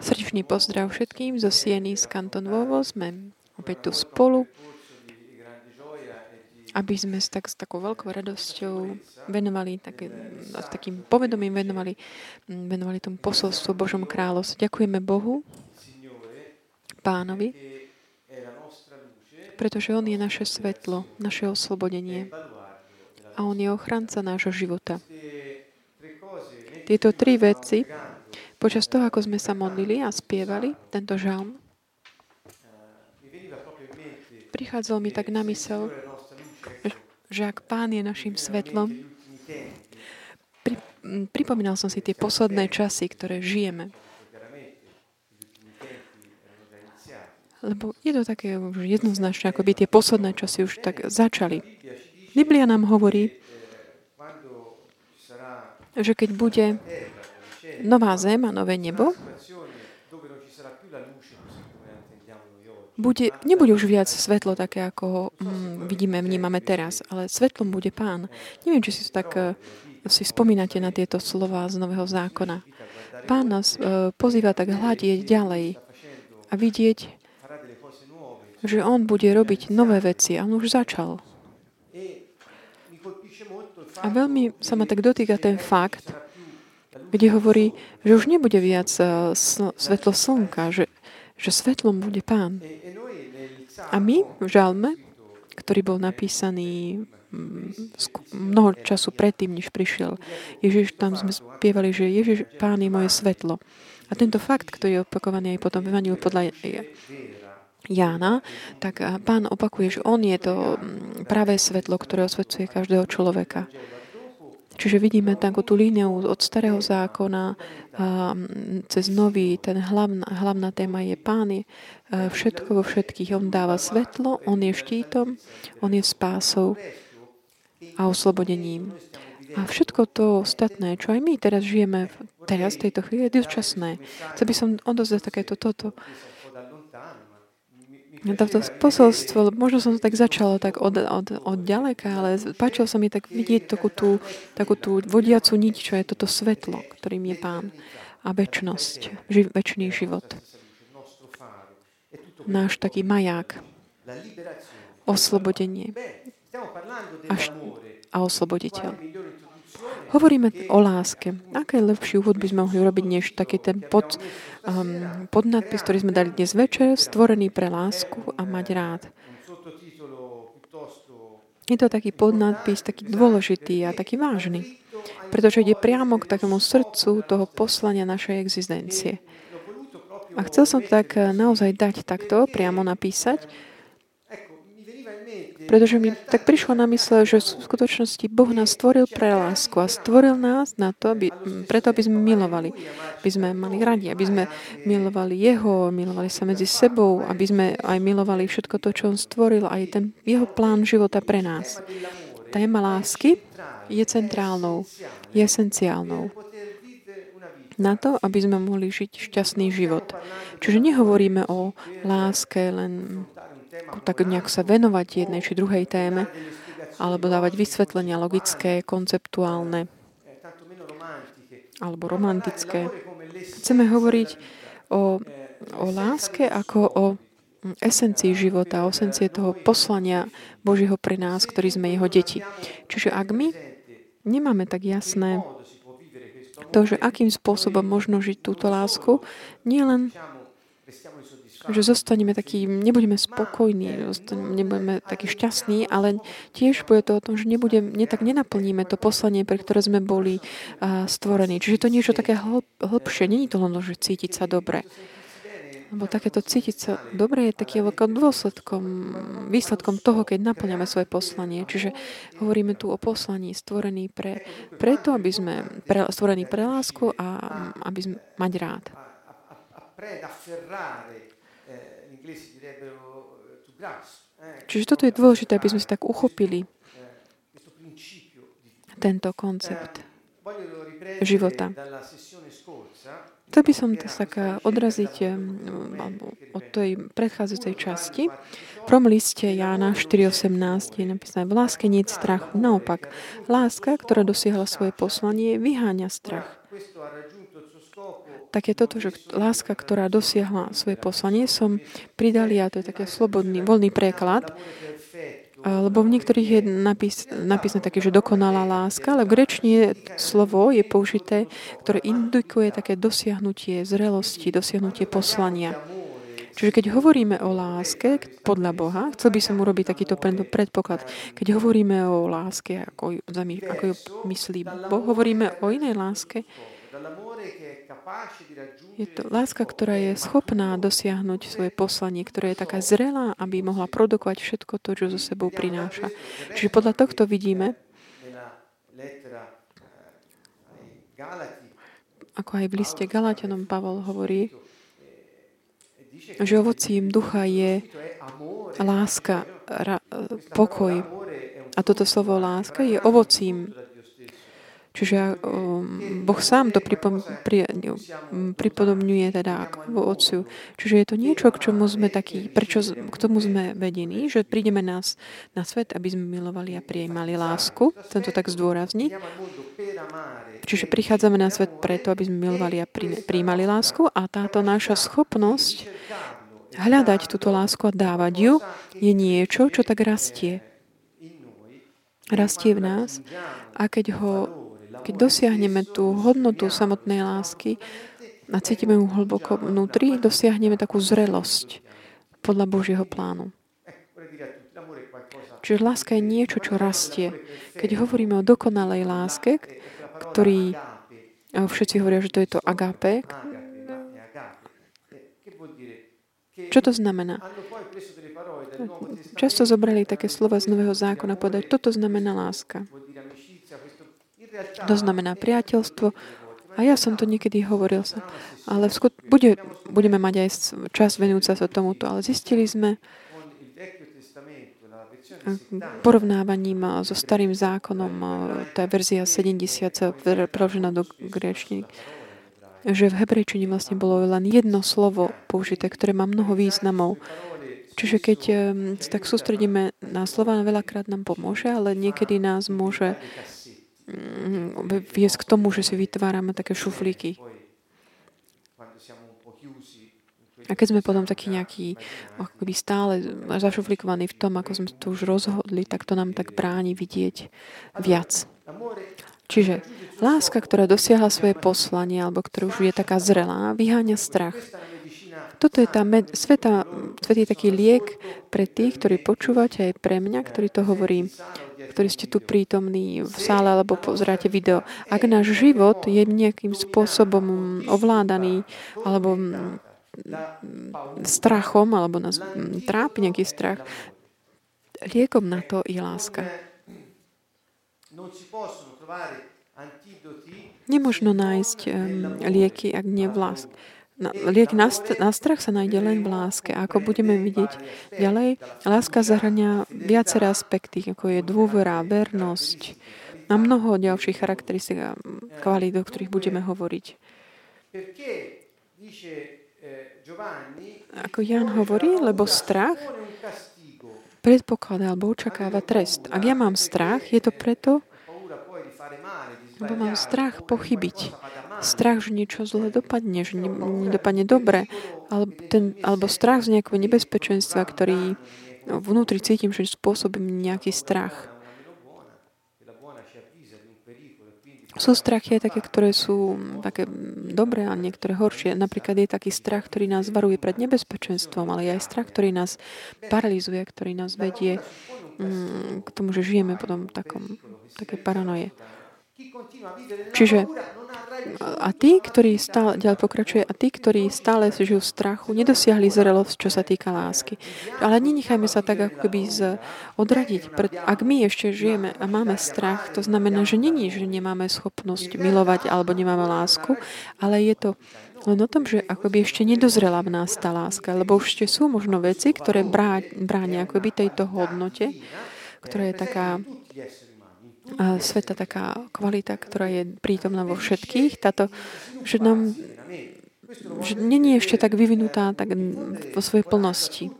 Srdečný pozdrav všetkým zo Sieny z Kanton Vovo. Sme opäť tu spolu, aby sme s, tak, s takou veľkou radosťou venovali, také, s takým povedomím venovali, venovali tomu posolstvu Božom kráľovstvu. Ďakujeme Bohu, pánovi, pretože On je naše svetlo, naše oslobodenie a On je ochranca nášho života. Tieto tri veci, počas toho, ako sme sa modlili a spievali tento žalm, prichádzal mi tak na mysel, že ak Pán je našim svetlom, pri, pripomínal som si tie posledné časy, ktoré žijeme. Lebo je to také už jednoznačné, ako by tie posledné časy už tak začali. Biblia nám hovorí, že keď bude nová zem a nové nebo, bude, nebude už viac svetlo také, ako ho mm, vidíme, vnímame teraz, ale svetlom bude Pán. Neviem, či si to tak uh, si spomínate na tieto slova z Nového zákona. Pán nás uh, pozýva tak hľadieť ďalej a vidieť, že On bude robiť nové veci a On už začal. A veľmi sa ma tak dotýka ten fakt, kde hovorí, že už nebude viac uh, svetlo slnka, že, že svetlom bude Pán. A my v žalme, ktorý bol napísaný mm, mnoho času predtým, než prišiel Ježiš, tam sme spievali, že Ježiš, Pán je moje svetlo. A tento fakt, ktorý je opakovaný aj potom v Evangeliu podľa Jána, tak pán opakuje, že on je to mm, pravé svetlo, ktoré osvecuje každého človeka. Čiže vidíme takú tú líniu od starého zákona cez nový, ten hlavná, hlavná téma je Pán je všetko vo všetkých. On dáva svetlo, On je štítom, On je spásou a oslobodením. A všetko to ostatné, čo aj my teraz žijeme, teraz, v tejto chvíli, je dočasné. Chcel by som odozdať takéto toto. Toto posolstvo, možno som to tak začala tak od, od, od ďaleka, ale páčilo sa mi tak vidieť takú tú, takú tú vodiacu niť, čo je toto svetlo, ktorým je Pán a väčnosť, ži, väčší život. Náš taký maják, oslobodenie a, a osloboditeľ. Hovoríme o láske. Aké lepší úvod by sme mohli urobiť, než taký ten pod, um, podnadpis, ktorý sme dali dnes večer, stvorený pre lásku a mať rád. Je to taký podnadpis, taký dôležitý a taký vážny, pretože ide priamo k takému srdcu toho poslania našej existencie. A chcel som tak naozaj dať takto, priamo napísať, pretože mi tak prišlo na mysle, že v skutočnosti Boh nás stvoril pre lásku a stvoril nás na to, aby, preto, aby sme milovali. Aby sme mali radi, aby sme milovali Jeho, milovali sa medzi sebou, aby sme aj milovali všetko to, čo On stvoril, aj ten Jeho plán života pre nás. Téma lásky je centrálnou, je esenciálnou na to, aby sme mohli žiť šťastný život. Čiže nehovoríme o láske len tak nejak sa venovať jednej či druhej téme, alebo dávať vysvetlenia logické, konceptuálne alebo romantické. Chceme hovoriť o, o láske ako o esencii života, o esencie toho poslania Božieho pre nás, ktorí sme jeho deti. Čiže ak my nemáme tak jasné to, že akým spôsobom možno žiť túto lásku, nielen že zostaneme takí, nebudeme spokojní, nebudeme takí šťastní, ale tiež bude to o tom, že nebudem, ne, tak nenaplníme to poslanie, pre ktoré sme boli uh, stvorení. Čiže to niečo také hlb. Není to len, že cítiť sa dobre. Lebo takéto cítiť sa dobre je taký dôsledkom, výsledkom toho, keď naplňame svoje poslanie. Čiže hovoríme tu o poslaní stvorený pre, preto, aby sme pre, stvorený pre lásku a aby sme mať rád. Čiže toto je dôležité, aby sme si tak uchopili tento koncept života. Chcel by som to tak odraziť od tej predchádzajúcej časti. V prvom liste Jána 4.18 je napísané, v láske nie strachu. Naopak, láska, ktorá dosiahla svoje poslanie, vyháňa strach. Tak je toto, že láska, ktorá dosiahla svoje poslanie, som pridal ja, to je taký slobodný, voľný preklad, lebo v niektorých je napís, napísané také, že dokonalá láska, ale v grečne slovo je použité, ktoré indikuje také dosiahnutie zrelosti, dosiahnutie poslania. Čiže keď hovoríme o láske podľa Boha, chcel by som urobiť takýto predpoklad. Keď hovoríme o láske, ako, ako ju myslí Boh, hovoríme o inej láske. Je to láska, ktorá je schopná dosiahnuť svoje poslanie, ktorá je taká zrelá, aby mohla produkovať všetko to, čo zo sebou prináša. Čiže podľa tohto vidíme, ako aj v liste Galatianom Pavol hovorí, že ovocím ducha je láska, ra, pokoj. A toto slovo láska je ovocím. Čiže um, Boh sám to pripom, pri, pripodobňuje teda k Otcu. Čiže je to niečo, k čomu sme takí, prečo k tomu sme vedení, že prídeme nás na svet, aby sme milovali a prijímali lásku. Chcem tak zdôrazniť. Čiže prichádzame na svet preto, aby sme milovali a prijímali lásku a táto naša schopnosť hľadať túto lásku a dávať ju je niečo, čo tak rastie. Rastie v nás a keď, ho, keď dosiahneme tú hodnotu samotnej lásky a cítime ju hlboko vnútri, dosiahneme takú zrelosť podľa Božieho plánu. Čiže láska je niečo, čo rastie. Keď hovoríme o dokonalej láske, ktorý všetci hovoria, že to je to agape, čo to znamená? Často zobrali také slova z Nového zákona povedať, toto znamená láska. To znamená priateľstvo. A ja som to niekedy hovoril sa. Ale skut- bude, budeme mať aj čas venujúca sa tomuto. Ale zistili sme porovnávaním so starým zákonom, to je verzia 70, preložená do grečník, že v hebrejčine vlastne bolo len jedno slovo použité, ktoré má mnoho významov. Čiže keď sa tak sústredíme na slova, veľakrát nám pomôže, ale niekedy nás môže viesť k tomu, že si vytvárame také šuflíky. A keď sme potom takí nejakí akoby stále zašuflikovaní v tom, ako sme to už rozhodli, tak to nám tak bráni vidieť viac. Čiže láska, ktorá dosiahla svoje poslanie, alebo ktorá už je taká zrelá, vyháňa strach. Toto je tá med- sveta, svet je taký liek pre tých, ktorí počúvate, aj pre mňa, ktorý to hovorí, ktorí ste tu prítomní v sále alebo pozeráte video. Ak náš život je nejakým spôsobom ovládaný alebo strachom, alebo nás trápi nejaký strach, liekom na to je láska. Nemožno nájsť lieky, ak nie v láske. Na, liek na, na strach sa nájde len v láske. A ako budeme vidieť ďalej, láska zahrania viaceré aspekty, ako je dôvera, vernosť a mnoho ďalších charakteristik a kvalít, o ktorých budeme hovoriť. Ako Jan hovorí, lebo strach predpokladá alebo očakáva trest. Ak ja mám strach, je to preto, lebo mám strach pochybiť. Strach, že niečo zle dopadne, že nedopadne dobre. Alebo, ten, alebo strach z nejakého nebezpečenstva, ktorý vnútri cítim, že spôsobím nejaký strach. Sú strachy aj také, ktoré sú také dobré a niektoré horšie. Napríklad je taký strach, ktorý nás varuje pred nebezpečenstvom, ale je aj strach, ktorý nás paralizuje, ktorý nás vedie mm, k tomu, že žijeme potom v takom, také paranoje. Čiže a tí, ktorí stále, ďalej pokračuje, a tí, ktorí stále žijú v strachu, nedosiahli zrelosť, čo sa týka lásky. Ale nenechajme sa tak ako keby z, odradiť. Ak my ešte žijeme a máme strach, to znamená, že není, že nemáme schopnosť milovať alebo nemáme lásku, ale je to len o tom, že akoby ešte nedozrela v nás tá láska, lebo už ešte sú možno veci, ktoré bránia akoby tejto hodnote, ktorá je taká sveta taká kvalita, ktorá je prítomná vo všetkých, táto, že nám že není ešte tak vyvinutá tak vo svojej plnosti.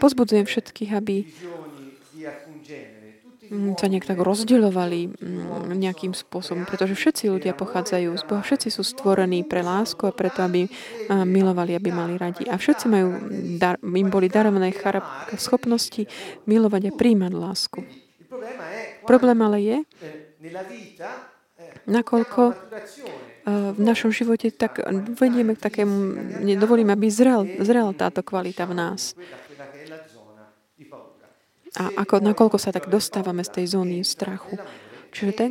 Pozbudzujem všetkých, aby sa nejak tak rozdeľovali mm, nejakým spôsobom, pretože všetci ľudia pochádzajú z Boha, všetci sú stvorení pre lásku a preto, aby milovali, aby mali radi. A všetci majú, im boli darované schopnosti milovať a príjmať lásku. Problém ale je, nakoľko v našom živote tak vedieme k takému, nedovolím, aby zrel, zrel táto kvalita v nás. A ako, nakoľko sa tak dostávame z tej zóny strachu. Čiže ten,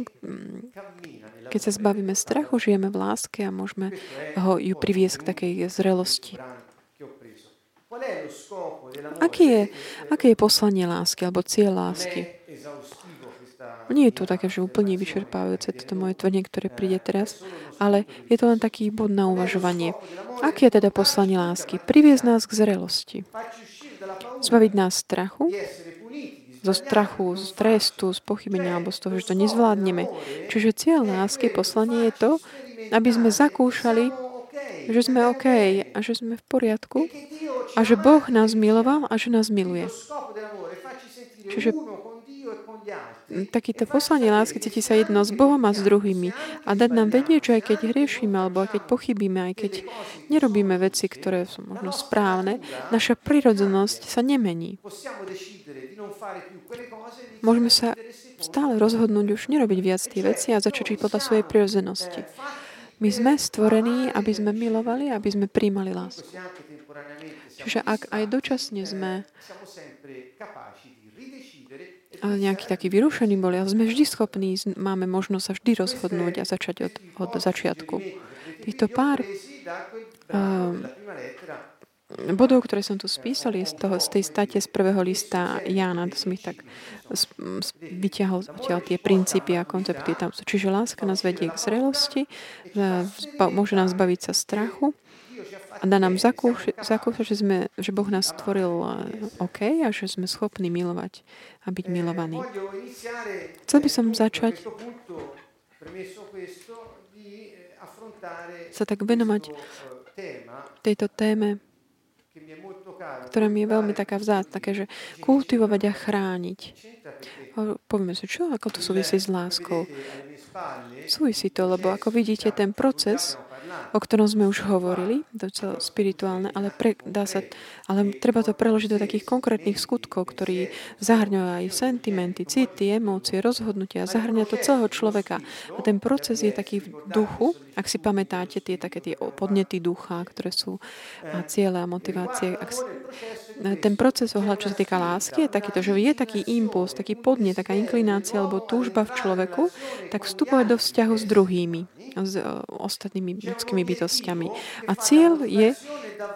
keď sa zbavíme strachu, žijeme v láske a môžeme ho, ju priviesť k takej zrelosti. Aký je, aké je poslanie lásky alebo cieľ lásky? Nie je to také, že úplne vyčerpávajúce toto moje tvrdenie, ktoré príde teraz, ale je to len taký bod na uvažovanie. Aké je teda poslanie lásky? Priviesť nás k zrelosti. Zbaviť nás strachu, zo strachu, z trestu, z pochybenia alebo z toho, že to nezvládneme. Čiže cieľ lásky, poslanie je to, aby sme zakúšali, že sme OK a že sme v poriadku a že Boh nás miloval a že nás miluje. Čiže takýto poslanie lásky cíti sa jedno s Bohom a s druhými a dať nám vedieť, že aj keď hriešíme alebo aj keď pochybíme, aj keď nerobíme veci, ktoré sú možno správne, naša prirodzenosť sa nemení. Môžeme sa stále rozhodnúť už nerobiť viac tie veci a začať žiť podľa svojej prirodzenosti. My sme stvorení, aby sme milovali, aby sme príjmali lásku. Čiže ak aj dočasne sme nejaký taký vyrušený boli, ale sme vždy schopní, máme možnosť sa vždy rozhodnúť a začať od, od začiatku. Týchto pár uh, bodov, ktoré som tu spísal, je z, toho, z tej state z prvého lista Jána, to som ich tak vyťahol odtiaľ tie princípy a koncepty tam. Čiže láska nás vedie k zrelosti, môže nás zbaviť sa strachu, a dá nám zakúšať, že, sme, že Boh nás stvoril eh, OK a že sme schopní milovať a byť milovaní. Chcel by som začať sa tak venovať tejto téme, ktorá mi je veľmi taká vzácna, také, že kultivovať a chrániť. Povieme si, čo, ako to súvisí s láskou? Súvisí to, lebo ako vidíte, ten proces o ktorom sme už hovorili, to je spirituálne, ale, pre, dá sa, ale treba to preložiť do takých konkrétnych skutkov, ktorí zahrňujú aj sentimenty, city, emócie, rozhodnutia, zahrňa to celého človeka. A ten proces je taký v duchu, ak si pamätáte tie také tie podnety ducha, ktoré sú a ciele a motivácie. Ak si, ten proces ohľad, čo sa týka lásky, je takýto, že je taký impuls, taký podnet, taká inklinácia alebo túžba v človeku, tak vstupovať do vzťahu s druhými, s ostatnými ľudskými bytostiami. A cieľ je,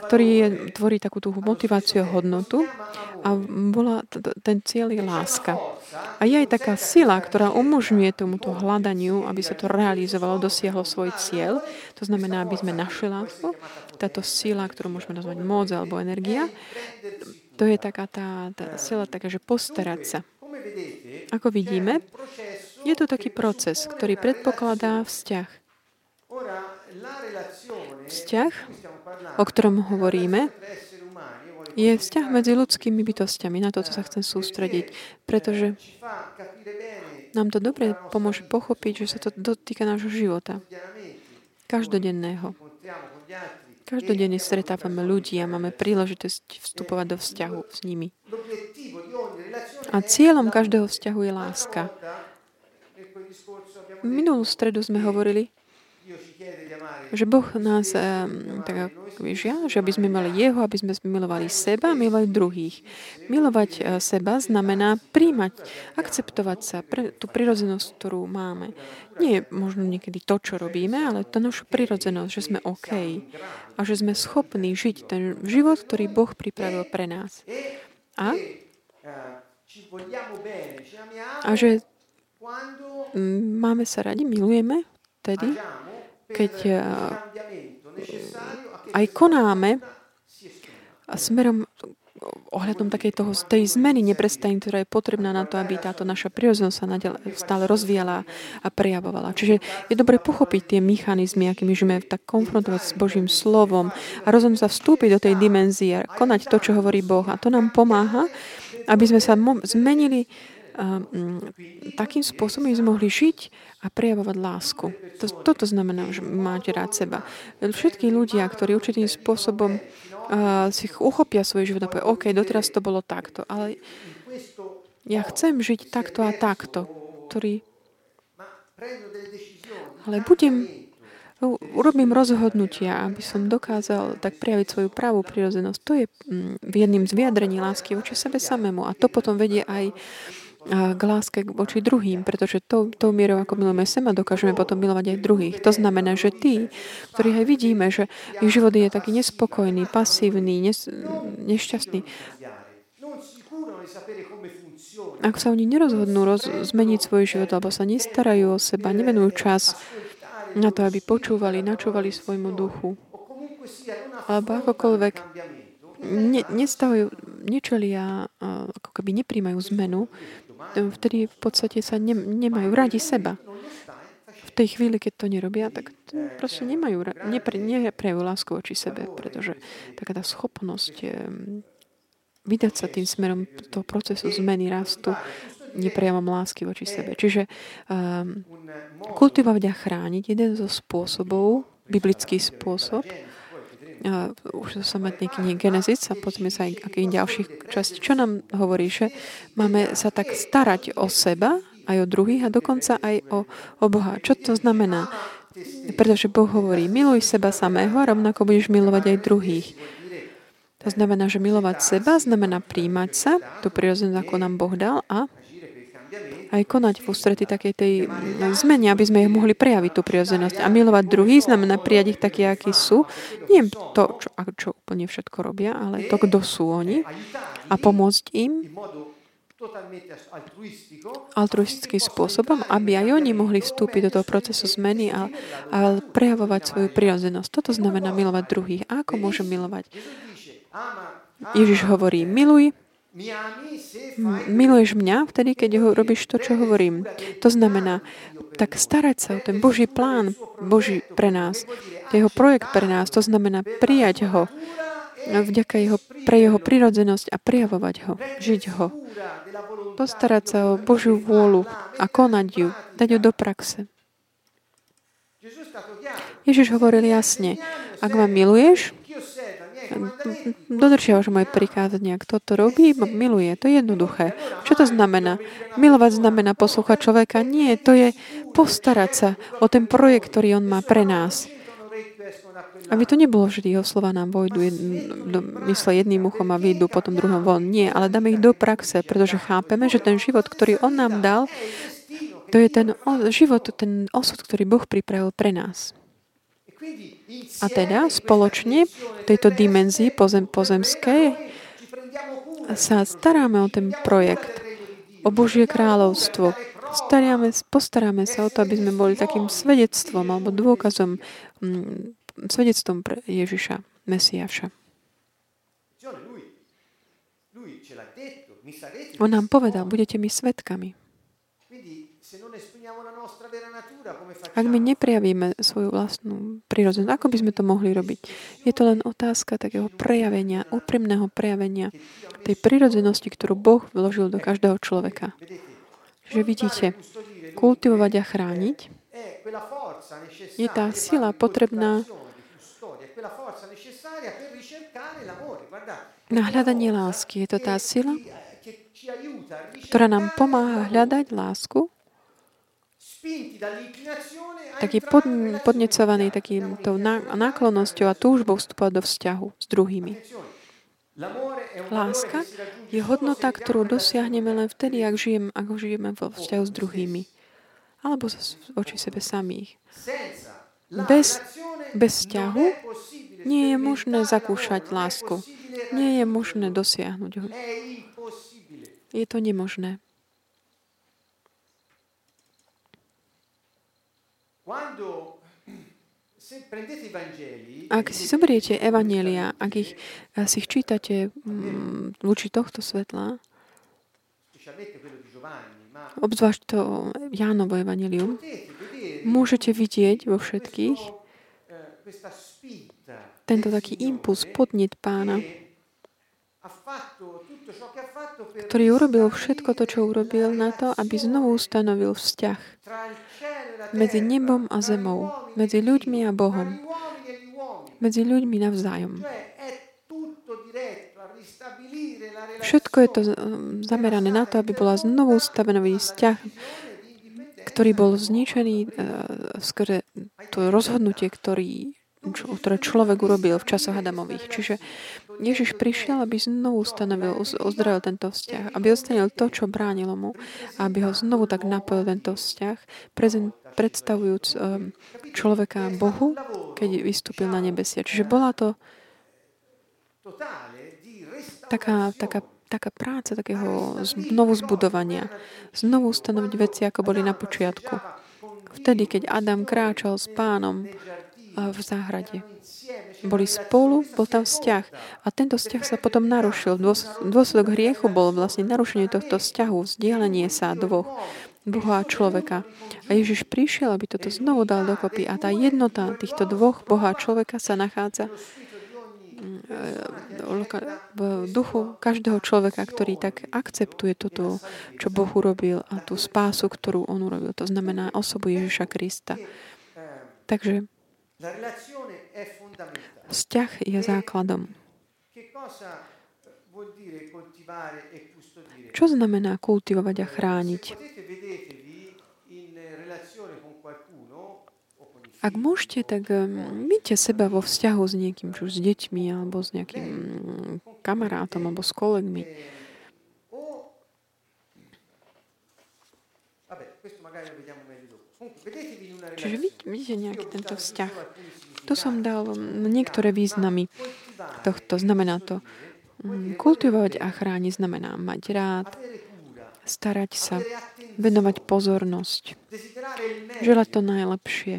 ktorý je, tvorí takú tú motiváciu a hodnotu a bola, ten cieľ je láska. A je aj taká sila, ktorá umožňuje tomuto hľadaniu, aby sa to realizovalo, dosiahlo svoj cieľ. To znamená, aby sme našli lásku. Táto sila, ktorú môžeme nazvať moc alebo energia, to je taká tá, tá sila taká, že postarať sa. Ako vidíme, je to taký proces, ktorý predpokladá vzťah. Vzťah, o ktorom hovoríme, je vzťah medzi ľudskými bytostiami. Na toto sa chcem sústrediť, pretože nám to dobre pomôže pochopiť, že sa to dotýka nášho života. Každodenného. Každodenne stretávame ľudí a máme príležitosť vstupovať do vzťahu s nimi. A cieľom každého vzťahu je láska. Minulú stredu sme hovorili že Boh nás tak žiada, že aby sme mali Jeho, aby sme milovali seba a milovali druhých. Milovať uh, seba znamená príjmať, akceptovať sa, pre, tú prirodzenosť, ktorú máme. Nie možno niekedy to, čo robíme, ale to našu prirodzenosť, že sme OK a že sme schopní žiť ten život, ktorý Boh pripravil pre nás. A, a že máme sa radi, milujeme, tedy, keď eh, aj konáme smerom ohľadom takej toho, tej zmeny neprestaní, ktorá je potrebná na to, aby táto naša prírodzenosť sa stále rozvíjala a prejavovala. Čiže je dobre pochopiť tie mechanizmy, akými žijeme tak konfrontovať s Božím slovom a rozhodnúť sa vstúpiť do tej dimenzie, konať to, čo hovorí Boh. A to nám pomáha, aby sme sa zmenili takým spôsobom sme mohli žiť a prejavovať lásku. To, toto znamená, že máte rád seba. Všetky ľudia, ktorí určitým spôsobom uh, si uchopia svoj život a povie, OK, doteraz to bolo takto, ale ja chcem žiť takto a takto, ktorý ale budem urobím rozhodnutia, aby som dokázal tak prejaviť svoju pravú prirodzenosť. To je mm, jedným z vyjadrení lásky voči sebe samému. A to potom vedie aj k láske voči druhým, pretože to, tou mierou, ako milujeme seba, dokážeme potom milovať aj druhých. To znamená, že tí, ktorí aj vidíme, že ich život je taký nespokojný, pasívny, nes, nešťastný, ak sa oni nerozhodnú roz, zmeniť svoj život, alebo sa nestarajú o seba, nevenujú čas na to, aby počúvali, načúvali svojmu duchu, alebo akokoľvek ne, nestavujú, nečelia, ako keby nepríjmajú zmenu, vtedy v podstate sa ne, nemajú radi seba. V tej chvíli, keď to nerobia, tak proste nemajú, nepre, neprejú lásku voči sebe, pretože taká tá schopnosť vydať sa tým smerom toho procesu zmeny rastu neprejavom lásky voči sebe. Čiže um, kultivovať a chrániť jeden zo spôsobov, biblický spôsob, už to samotný knihy Genesis a potom sa aj akých ďalších častí, čo nám hovorí, že máme sa tak starať o seba, aj o druhých a dokonca aj o, o Boha. Čo to znamená? Pretože Boh hovorí, miluj seba samého a rovnako budeš milovať aj druhých. To znamená, že milovať seba znamená príjmať sa, tú prirodzenosť, ako nám Boh dal a aj konať v ústrety takej tej zmene, aby sme ich mohli prejaviť tú prirodzenosť. A milovať druhých znamená prijať ich takí, akí sú. Nie to, čo, čo úplne všetko robia, ale to, kto sú oni a pomôcť im altruistickým spôsobom, aby aj oni mohli vstúpiť do toho procesu zmeny a, a prejavovať svoju prirodzenosť. Toto znamená milovať druhých. A ako môžem milovať? Ježiš hovorí, miluj, miluješ mňa vtedy, keď ho robíš to, čo hovorím. To znamená, tak starať sa o ten Boží plán Boží pre nás, jeho projekt pre nás, to znamená prijať ho vďaka jeho, pre jeho prirodzenosť a prijavovať ho, žiť ho. Postarať sa o Božiu vôľu a konať ju, dať ju do praxe. Ježiš hovoril jasne, ak ma miluješ, dodržiavaš moje prikázania. Kto to robí, miluje. To je jednoduché. Čo to znamená? Milovať znamená poslúchať človeka? Nie, to je postarať sa o ten projekt, ktorý on má pre nás. Aby to nebolo vždy jeho slova nám vojdu do mysle jedným uchom a vyjdú potom druhom von. Nie, ale dáme ich do praxe, pretože chápeme, že ten život, ktorý on nám dal, to je ten život, ten osud, ktorý Boh pripravil pre nás. A teda spoločne v tejto dimenzii pozem, pozemskej sa staráme o ten projekt, o Božie kráľovstvo. Staráme, postaráme sa o to, aby sme boli takým svedectvom alebo dôkazom, mm, svedectvom pre Ježiša, Mesiaša. On nám povedal, budete mi svetkami. Ak my neprejavíme svoju vlastnú prírodzenosť, ako by sme to mohli robiť? Je to len otázka takého prejavenia, úprimného prejavenia tej prírodzenosti, ktorú Boh vložil do každého človeka. Že vidíte, kultivovať a chrániť je tá sila potrebná na hľadanie lásky. Je to tá sila, ktorá nám pomáha hľadať lásku taký pod, podnecovaný takým tou náklonnosťou a túžbou vstupovať do vzťahu s druhými. Láska je hodnota, ktorú dosiahneme len vtedy, ak, žijem, ak žijeme vo vzťahu s druhými. Alebo voči sebe samých. Bez, bez vzťahu nie je možné zakúšať lásku. Nie je možné dosiahnuť ho. Je to nemožné. Ak si zoberiete Evanielia, ak ich, si ich čítate um, voči tohto svetla, obzvlášť to Jánovo Evangelium, môžete vidieť vo všetkých tento taký impuls, podnet pána, ktorý urobil všetko to, čo urobil na to, aby znovu ustanovil vzťah medzi nebom a zemou, medzi ľuďmi a Bohom, medzi ľuďmi navzájom. Všetko je to zamerané na to, aby bola znovu ustavený vzťah, ktorý bol zničený uh, skrze to rozhodnutie, ktorý ktoré človek urobil v časoch Adamových. Čiže Ježiš prišiel, aby znovu stanovil, ozdravil tento vzťah, aby odstranil to, čo bránilo mu, aby ho znovu tak napojil tento vzťah, predstavujúc um, človeka Bohu, keď vystúpil na nebesia. Čiže bola to taká, taká, taká práca takého znovu zbudovania. Znovu stanoviť veci, ako boli na počiatku. Vtedy, keď Adam kráčal s pánom v záhrade. Boli spolu, bol tam vzťah. A tento vzťah sa potom narušil. Dôsledok hriechu bol vlastne narušenie tohto vzťahu, vzdielenie sa dvoch, Boha a človeka. A Ježiš prišiel, aby toto znovu dal dokopy. A tá jednota týchto dvoch Boha a človeka sa nachádza mm, v duchu každého človeka, ktorý tak akceptuje toto, čo Boh urobil a tú spásu, ktorú On urobil. To znamená osobu Ježiša Krista. Takže Vzťah je e základom. Čo znamená kultivovať a chrániť? Ak môžete, tak vidíte seba vo vzťahu s niekým, či už s deťmi, alebo s nejakým kamarátom, alebo s kolegmi. Čiže vidíte nejaký tento vzťah. Tu som dal niektoré významy tohto. Znamená to kultivovať a chrániť, znamená mať rád, starať sa, venovať pozornosť, želať to najlepšie.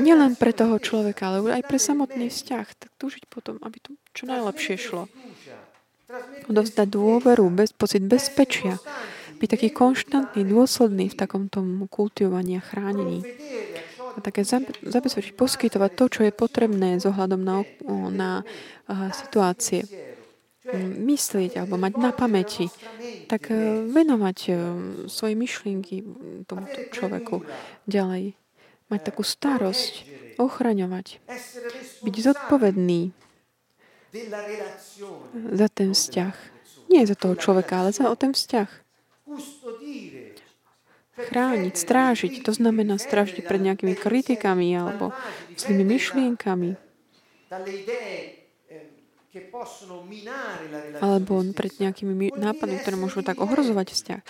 Nielen pre toho človeka, ale aj pre samotný vzťah. Tak túžiť potom, aby to čo najlepšie šlo. Odovzdať dôveru, bez, pocit bezpečia, byť taký konštantný, dôsledný v takomto kultivovaní a chránení. A také zabezpečiť, poskytovať to, čo je potrebné s ohľadom na, na situácie. Myslieť alebo mať na pamäti, tak e, venovať e, svoje myšlienky tomuto človeku ďalej. Mať takú starosť, ochraňovať, byť zodpovedný za ten vzťah. Nie za toho človeka, ale za o ten vzťah chrániť, strážiť. To znamená strážiť pred nejakými kritikami alebo zlými myšlienkami. Alebo pred nejakými nápadmi, ktoré môžu tak ohrozovať vzťah.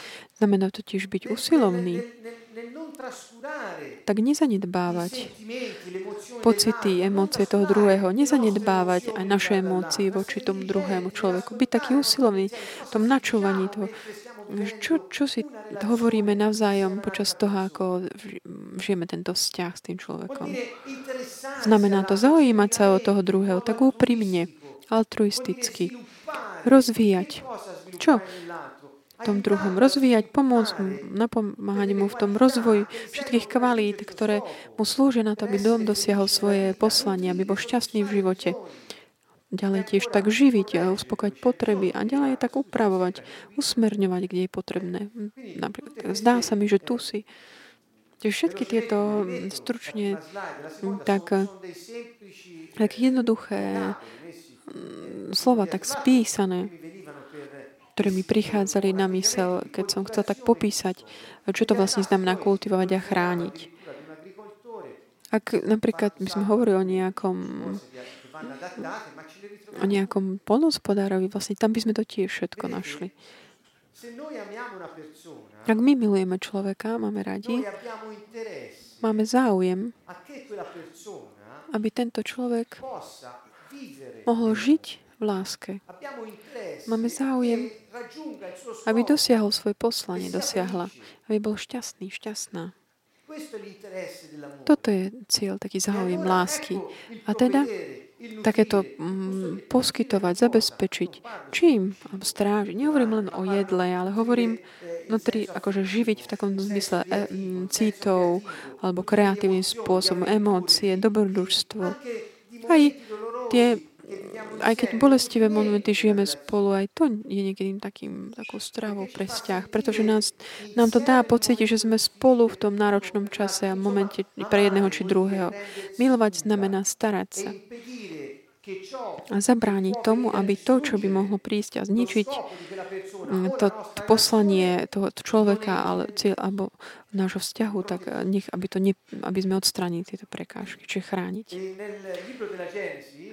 Znamená to tiež byť usilovný tak nezanedbávať pocity, emócie toho druhého, nezanedbávať aj naše emócie voči tomu druhému človeku. Byť taký usilovný v tom načúvaní toho. Čo, čo si hovoríme navzájom počas toho, ako žijeme tento vzťah s tým človekom? Znamená to zaujímať sa o toho druhého tak úprimne, altruisticky, rozvíjať. Čo? tom druhom rozvíjať, pomôcť mu, napomáhať mu v tom rozvoji všetkých kvalít, ktoré mu slúžia na to, aby dom dosiahol svoje poslanie, aby bol šťastný v živote. Ďalej tiež tak živiť a uspokojať potreby a ďalej tak upravovať, usmerňovať, kde je potrebné. Napríklad, zdá sa mi, že tu si. Všetky tieto stručne tak, tak jednoduché slova, tak spísané, ktoré mi prichádzali na mysel, keď som chcel tak popísať, čo to vlastne znamená kultivovať a chrániť. Ak napríklad by sme hovorili o nejakom o nejakom polnospodárovi, vlastne tam by sme to tiež všetko našli. Ak my milujeme človeka, máme radi, máme záujem, aby tento človek mohol žiť v láske. Máme záujem, aby dosiahol svoje poslanie, dosiahla, aby bol šťastný, šťastná. Toto je cieľ, taký záujem lásky. A teda takéto mm, poskytovať, zabezpečiť. Čím? Strážiť. Nehovorím len o jedle, ale hovorím vnútri, akože živiť v takom zmysle e, mm, citov alebo kreatívnym spôsobom, emócie, dobrodružstvo. Aj tie aj keď bolestivé momenty žijeme spolu, aj to je niekedy takým, takou stravou pre vzťah, pretože nás, nám to dá pocit, že sme spolu v tom náročnom čase a momente pre jedného či druhého. Milovať znamená starať sa a zabrániť tomu, aby to, čo by mohlo prísť a zničiť mm, to, poslanie toho človeka ale cieľ, alebo nášho vzťahu, tak eh, nech, aby, to ne, aby sme odstranili tieto prekážky, čiže chrániť.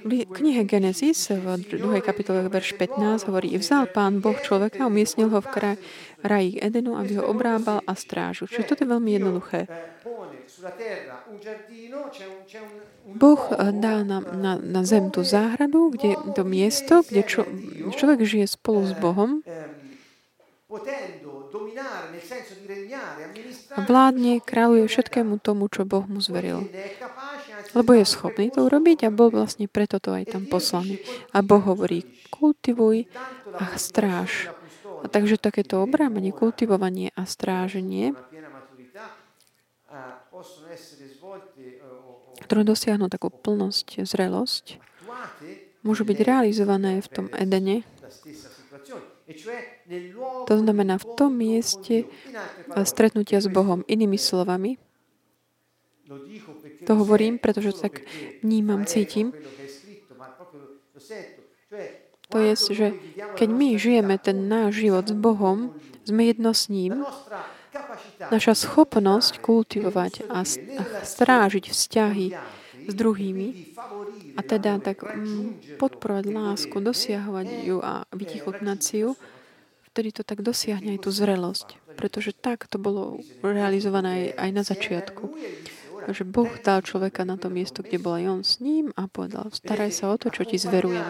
V knihe Genesis v 2. kapitole verš 15 hovorí, vzal pán Boh človeka umiestnil ho v kraj, raji Edenu, aby ho obrábal a strážil. Čiže toto je veľmi jednoduché. Boh eh, dá na, na, na zem tú záhradu, kde to miesto, kde čo, človek žije spolu s Bohom. a vládne, kráľuje všetkému tomu, čo Boh mu zveril. Lebo je schopný to urobiť a bol vlastne preto to aj tam poslaný. A Boh hovorí, kultivuj a stráž. A takže takéto obrámenie, kultivovanie a stráženie ktoré dosiahnu takú plnosť, zrelosť, môžu byť realizované v tom Edene. To znamená v tom mieste stretnutia s Bohom. Inými slovami, to hovorím, pretože to tak vnímam, cítim. To je, že keď my žijeme ten náš život s Bohom, sme jedno s ním, Naša schopnosť kultivovať a strážiť vzťahy s druhými a teda tak mm, podporovať lásku, dosiahovať ju a vytichotnať si ju, vtedy to tak dosiahne aj tú zrelosť. Pretože tak to bolo realizované aj, aj na začiatku. Takže Boh dal človeka na to miesto, kde bol aj on s ním a povedal, staraj sa o to, čo ti zverujem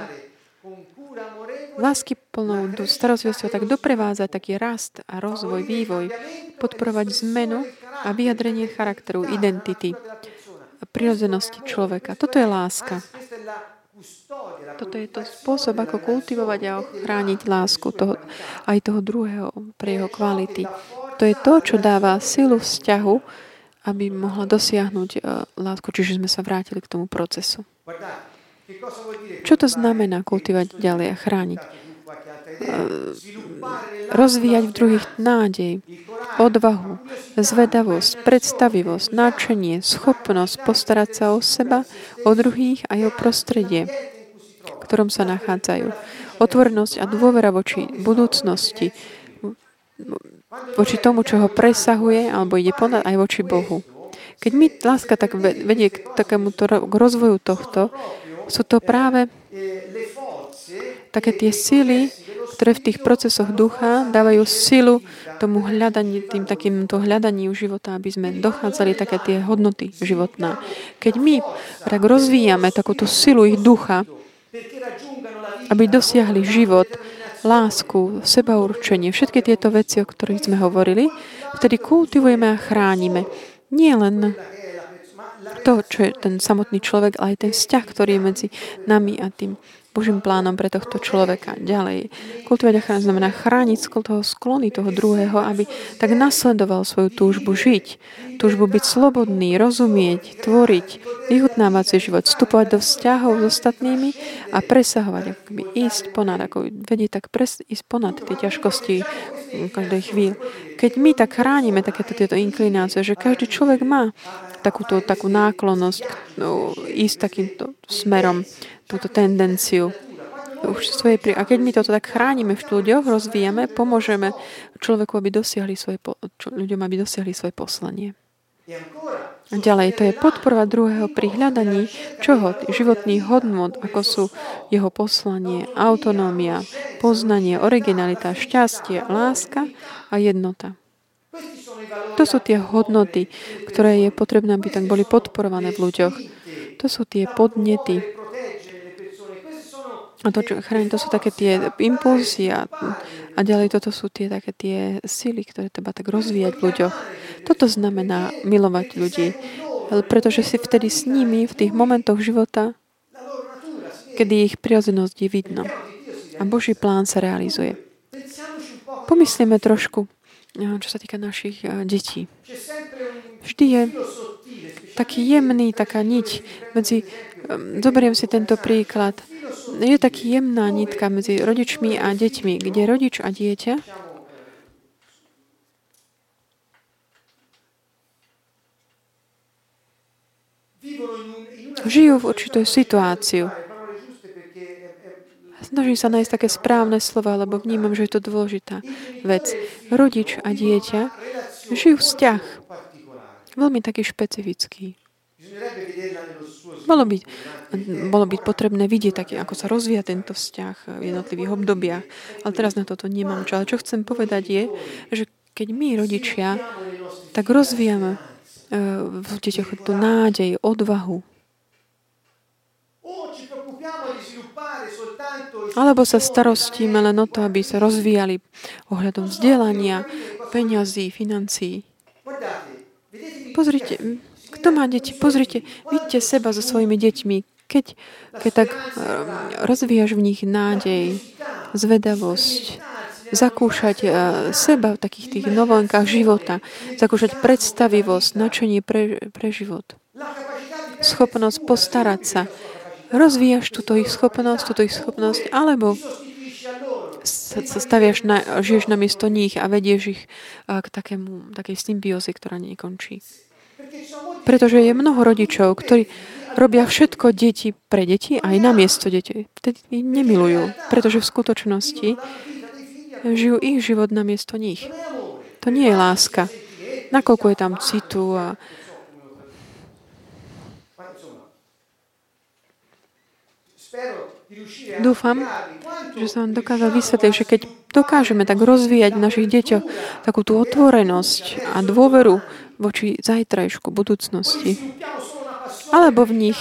lásky plnou starostlivosťou tak doprevázať taký rast a rozvoj, vývoj, podporovať zmenu a vyjadrenie charakteru, identity, prirodzenosti človeka. Toto je láska. Toto je to spôsob, ako kultivovať a ochrániť lásku toho, aj toho druhého pre jeho kvality. To je to, čo dáva silu vzťahu, aby mohla dosiahnuť uh, lásku, čiže sme sa vrátili k tomu procesu. Čo to znamená kultivovať ďalej a chrániť? Rozvíjať v druhých nádej, odvahu, zvedavosť, predstavivosť, náčenie, schopnosť postarať sa o seba, o druhých a o prostredie, v ktorom sa nachádzajú. Otvorenosť a dôvera voči budúcnosti, voči tomu, čo ho presahuje alebo ide ponad aj voči Bohu. Keď mi láska tak vedie k takémuto k rozvoju tohto, sú to práve také tie sily, ktoré v tých procesoch ducha dávajú silu tomu hľadaní, tým takýmto hľadaniu života, aby sme dochádzali také tie hodnoty životná. Keď my tak rozvíjame takúto silu ich ducha, aby dosiahli život, lásku, sebaurčenie, všetky tieto veci, o ktorých sme hovorili, vtedy kultivujeme a chránime. Nie len to, čo je ten samotný človek, ale aj ten vzťah, ktorý je medzi nami a tým Božím plánom pre tohto človeka. Ďalej, kultivovať a chrániť znamená chrániť toho sklony toho druhého, aby tak nasledoval svoju túžbu žiť, túžbu byť slobodný, rozumieť, tvoriť, vyhutnávať si život, vstupovať do vzťahov s ostatnými a presahovať, akoby ísť ponad, ako vedieť tak pres, ísť ponad tie ťažkosti každej chvíli. Keď my tak chránime takéto tieto inklinácie, že každý človek má takúto takú náklonnosť no, ísť takýmto smerom, túto tendenciu. Už svojej pri... A keď my toto tak chránime v ľuďoch, rozvíjame, pomôžeme človeku, aby dosiahli svoje, po... ľuďom, aby dosiahli svoje poslanie. A ďalej, to je podporovať druhého pri hľadaní čoho? Životných hodnot, ako sú jeho poslanie, autonómia, poznanie, originalita, šťastie, láska a jednota. To sú tie hodnoty, ktoré je potrebné, aby tak boli podporované v ľuďoch. To sú tie podnety. A to, čo chráni, to sú také tie impulsy a, a ďalej toto sú tie také tie sily, ktoré treba tak rozvíjať v ľuďoch. Toto znamená milovať ľudí, pretože si vtedy s nimi v tých momentoch života, kedy ich prirodzenosť je vidno a Boží plán sa realizuje. Pomyslíme trošku čo sa týka našich detí. Vždy je taký jemný, taká niť medzi, zoberiem si tento príklad, je taký jemná nitka medzi rodičmi a deťmi, kde rodič a dieťa žijú v určitej situáciu. Snažím sa nájsť také správne slova, lebo vnímam, že je to dôležitá vec. Rodič a dieťa žijú vzťah. Veľmi taký špecifický. Bolo by, bolo by potrebné vidieť, taký, ako sa rozvíja tento vzťah v jednotlivých obdobiach. Ale teraz na toto nemám čo. Ale čo chcem povedať je, že keď my, rodičia, tak rozvíjame v deťoch tú nádej, odvahu. Alebo sa starostíme len o to, aby sa rozvíjali ohľadom vzdelania, peňazí, financií. Pozrite, kto má deti? Pozrite, vidíte seba so svojimi deťmi. Keď, keď tak rozvíjaš v nich nádej, zvedavosť, zakúšať eh, seba v takých tých novonkách života, zakúšať predstavivosť, načenie pre, pre život. Schopnosť postarať sa. Rozvíjaš túto ich schopnosť, túto ich schopnosť, alebo sa, staviaš na, žiješ na miesto nich a vedieš ich eh, k takému, takej symbióze, ktorá nekončí. Pretože je mnoho rodičov, ktorí robia všetko deti pre deti aj na miesto detí. Ich nemilujú, pretože v skutočnosti žijú ich život na miesto nich. To nie je láska. Nakoľko je tam citu a Dúfam, že som vám dokázal vysvetliť, že keď dokážeme tak rozvíjať v našich deťoch takú tú otvorenosť a dôveru voči zajtrajšku, budúcnosti, alebo v nich,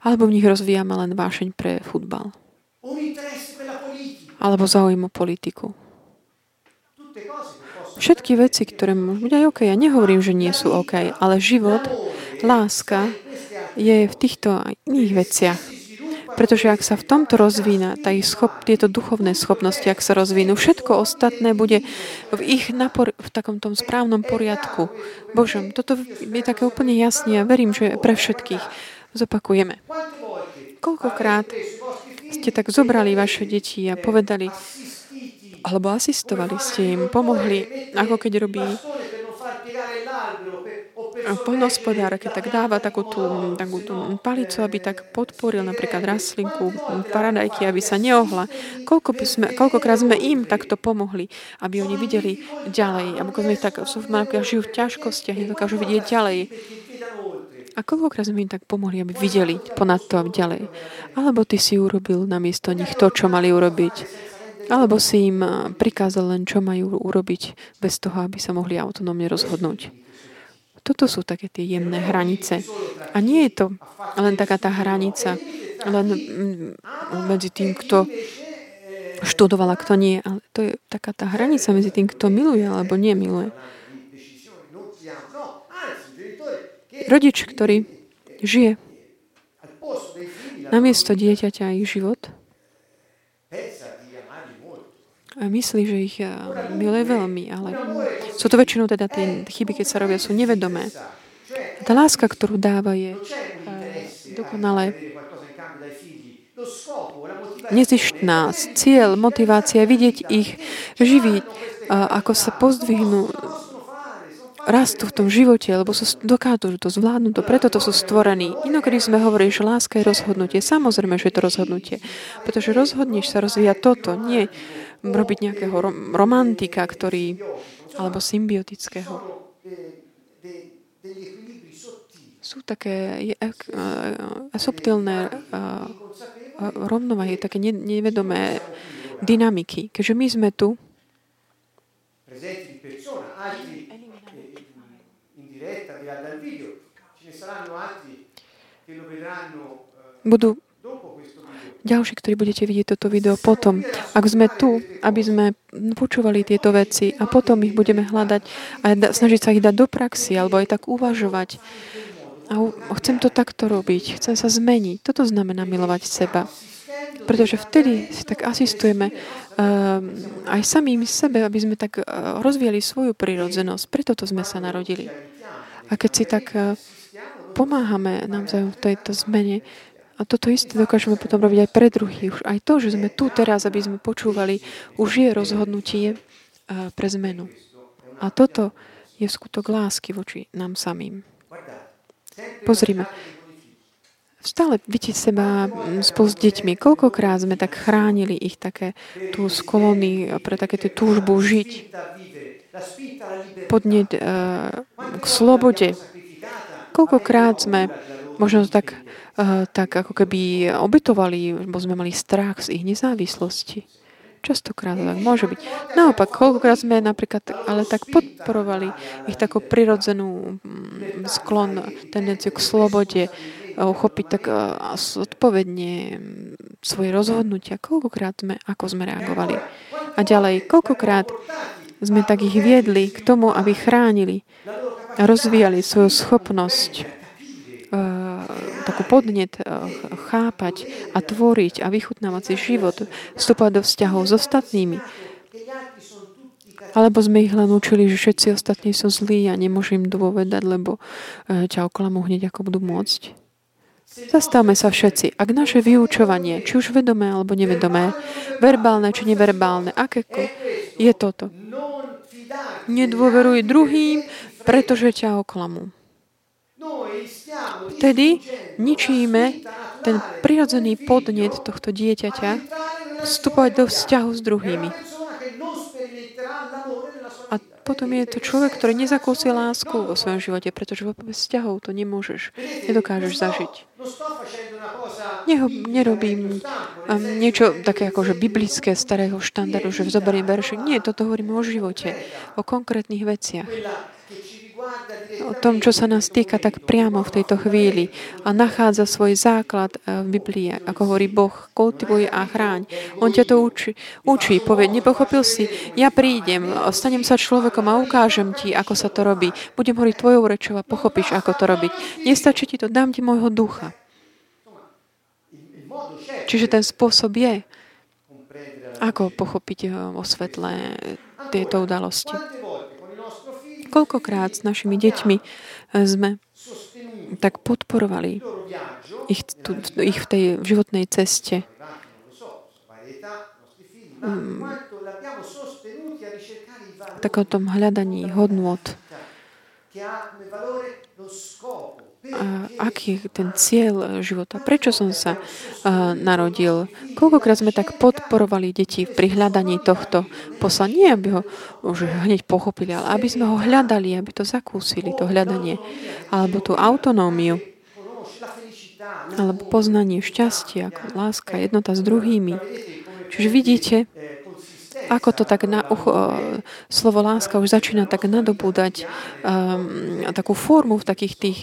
alebo v nich rozvíjame len vášeň pre futbal. Alebo zaujímu politiku. Všetky veci, ktoré môžu byť aj OK, ja nehovorím, že nie sú OK, ale život, láska je v týchto iných veciach. Pretože ak sa v tomto rozvína, tá schop, tieto duchovné schopnosti, ak sa rozvinú, všetko ostatné bude v ich napor, v takom tom správnom poriadku. Božom, toto je také úplne jasné a verím, že pre všetkých. Zopakujeme. Koľkokrát ste tak zobrali vaše deti a povedali, alebo asistovali ste im, pomohli, ako keď robí polnospodár, keď tak dáva takú tú, takú tú palicu, aby tak podporil napríklad rastlinku, paradajky, aby sa neohla. Koľko by sme, koľkokrát sme im takto pomohli, aby oni videli ďalej. A sme ich tak sú žijú v ťažkostiach, nedokážu vidieť ďalej. A koľkokrát sme im tak pomohli, aby videli ponad to a ďalej. Alebo ty si urobil namiesto nich to, čo mali urobiť. Alebo si im eh, prikázal len, čo majú urobiť, bez toho, aby sa mohli autonómne rozhodnúť. Toto sú také tie jemné hranice. A nie je to len taká tá hranica, len mm, medzi tým, kto študoval a kto nie. Ale to je taká tá hranica medzi tým, kto miluje alebo nemiluje. Rodič, ktorý žije namiesto dieťaťa ich život, myslí, že ich eh, miluje veľmi, ale sú to väčšinou teda tie chyby, keď sa robia, sú nevedomé. Tá láska, ktorú dáva, je uh, dokonale nezištná. Cieľ, motivácia, vidieť ich živiť, uh, ako sa pozdvihnú rastú v tom živote, lebo sa dokážu to zvládnuť, to, preto to sú stvorení. Inokedy sme hovorili, že láska je rozhodnutie. Samozrejme, že je to rozhodnutie. Pretože rozhodneš sa rozvíjať toto, nie robiť nejakého romantika, ktorý, alebo symbiotického. Sú také je, uh, subtilné uh, rovnováhy, také nevedomé dynamiky. Keďže my sme tu, budú ďalší, ktorí budete vidieť toto video potom. Ak sme tu, aby sme počúvali tieto veci a potom ich budeme hľadať a snažiť sa ich dať do praxi alebo aj tak uvažovať. A chcem to takto robiť, chcem sa zmeniť. Toto znamená milovať seba. Pretože vtedy si tak asistujeme uh, aj samým sebe, aby sme tak uh, rozvíjali svoju prírodzenosť. Preto to sme sa narodili. A keď si tak pomáhame nám v tejto zmene, A toto isté dokážeme potom robiť aj pre druhých. Aj to, že sme tu teraz, aby sme počúvali, už je rozhodnutie pre zmenu. A toto je skutok lásky voči nám samým. Pozrime. Stále vidieť seba spolu s deťmi. Koľkokrát sme tak chránili ich také tú z kolóny pre také tú túžbu žiť. Podnieť uh, k slobode. Koľkokrát sme možno tak, uh, tak ako keby obetovali, lebo sme mali strach z ich nezávislosti. Častokrát tak môže byť. Naopak, koľkokrát sme napríklad ale tak podporovali ich takú prirodzenú mm, sklon, tendenciu k slobode, uchopiť tak zodpovedne svoje rozhodnutia. Koľkokrát sme, ako sme reagovali. A ďalej, koľkokrát sme tak ich viedli k tomu, aby chránili rozvíjali svoju schopnosť takú podnet chápať a tvoriť a vychutnávať si život, vstúpať do vzťahov s ostatnými. Alebo sme ich len učili, že všetci ostatní sú zlí a nemôžem im dôvedať, lebo e, ťa oklamú hneď, ako budú môcť. Zastavme sa všetci. Ak naše vyučovanie, či už vedomé alebo nevedomé, verbálne či neverbálne, aké je toto. Nedôveruj druhým, pretože ťa oklamú. Vtedy ničíme ten prirodzený podnet tohto dieťaťa vstupovať do vzťahu s druhými. Potom je to človek, ktorý nezakúsi lásku vo svojom živote, pretože vo vzťahov to nemôžeš, nedokážeš zažiť. Neho, nerobím um, niečo také ako že biblické starého štandardu, že zoberiem verši. Nie, toto hovorím o živote, o konkrétnych veciach o tom, čo sa nás týka tak priamo v tejto chvíli a nachádza svoj základ eh, v Biblii. Ako hovorí Boh, kultivuje a chráň. On ťa to učí, učí povie, nepochopil si, ja prídem, stanem sa človekom a ukážem ti, ako sa to robí. Budem hovoriť tvojou rečou a pochopíš, ako to robiť. Nestačí ti to, dám ti môjho ducha. Čiže ten spôsob je, ako pochopiť eh, o svetle tieto udalosti. Koľkokrát s našimi deťmi eh, sme tak podporovali ich, tu, ich v tej životnej ceste. Mm. Tak o tom hľadaní hodnôt aký je ten cieľ života, prečo som sa narodil. Koľkokrát sme tak podporovali deti pri hľadaní tohto poslania, aby ho už hneď pochopili, ale aby sme ho hľadali, aby to zakúsili, to hľadanie, alebo tú autonómiu, alebo poznanie šťastia, ako láska, jednota s druhými. Čiže vidíte, ako to tak na, uh, slovo láska už začína tak nadobúdať um, takú formu v takých tých